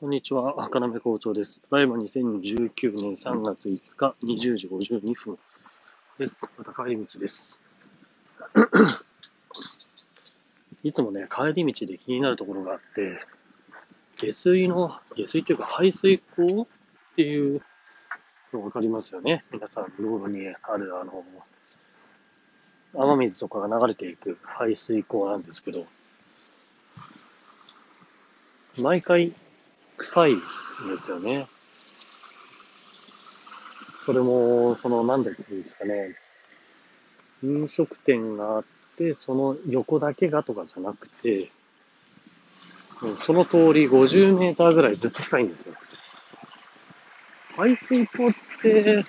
こんにちは、赤鍋校長です。ただいま2019年3月5日20時52分です。また帰り道です。いつもね、帰り道で気になるところがあって、下水の、下水っていうか排水溝っていうのわかりますよね。皆さん、道路にあるあの、雨水とかが流れていく排水溝なんですけど、毎回臭いんですよね。それも、その、なんだっていうんですかね。飲食店があって、その横だけがとかじゃなくて、その通り50メーターぐらいずっと臭いんですよ。排水溝って、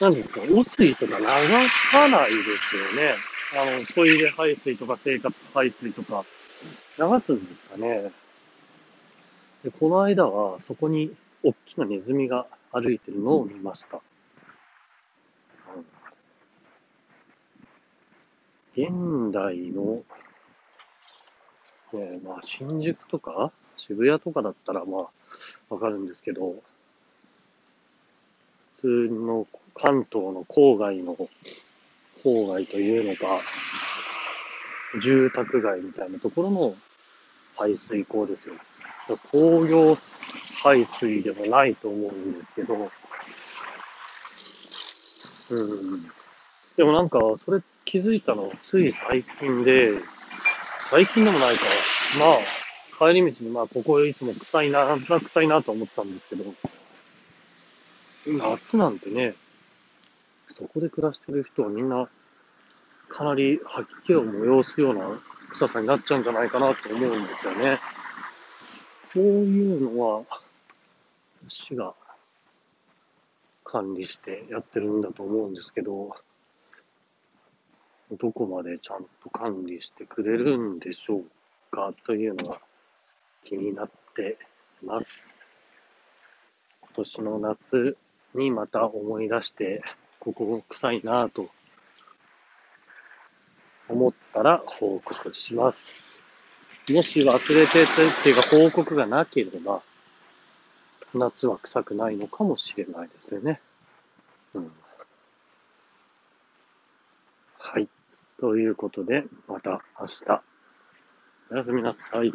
なんですか、汚水とか流さないですよね。あの、トイレ排水とか生活排水とか流すんですかね。で、この間は、そこに大きなネズミが歩いてるのを見ました。うん現代の、ね、まあ、新宿とか渋谷とかだったら、まあ、わかるんですけど、普通の関東の郊外の、郊外というのか、住宅街みたいなところの排水溝ですよ。工業排水でもないと思うんですけど、うん。でもなんか、それ気づいたのつい最近で、最近でもないか。まあ、帰り道にまあ、ここいつも臭いな、なんとなく臭いなと思ってたんですけど、夏なんてね、そこで暮らしてる人はみんな、かなり吐き気を催すような臭さになっちゃうんじゃないかなと思うんですよね。こういうのは、市が管理してやってるんだと思うんですけど、どこまでちゃんと管理してくれるんでしょうかというのが気になってます。今年の夏にまた思い出して、ここ臭いなぁと思ったら報告します。もし忘れてっていうか報告がなければ、夏は臭くないのかもしれないですよね。うん。はい。ということで、また明日。おやすみなさい。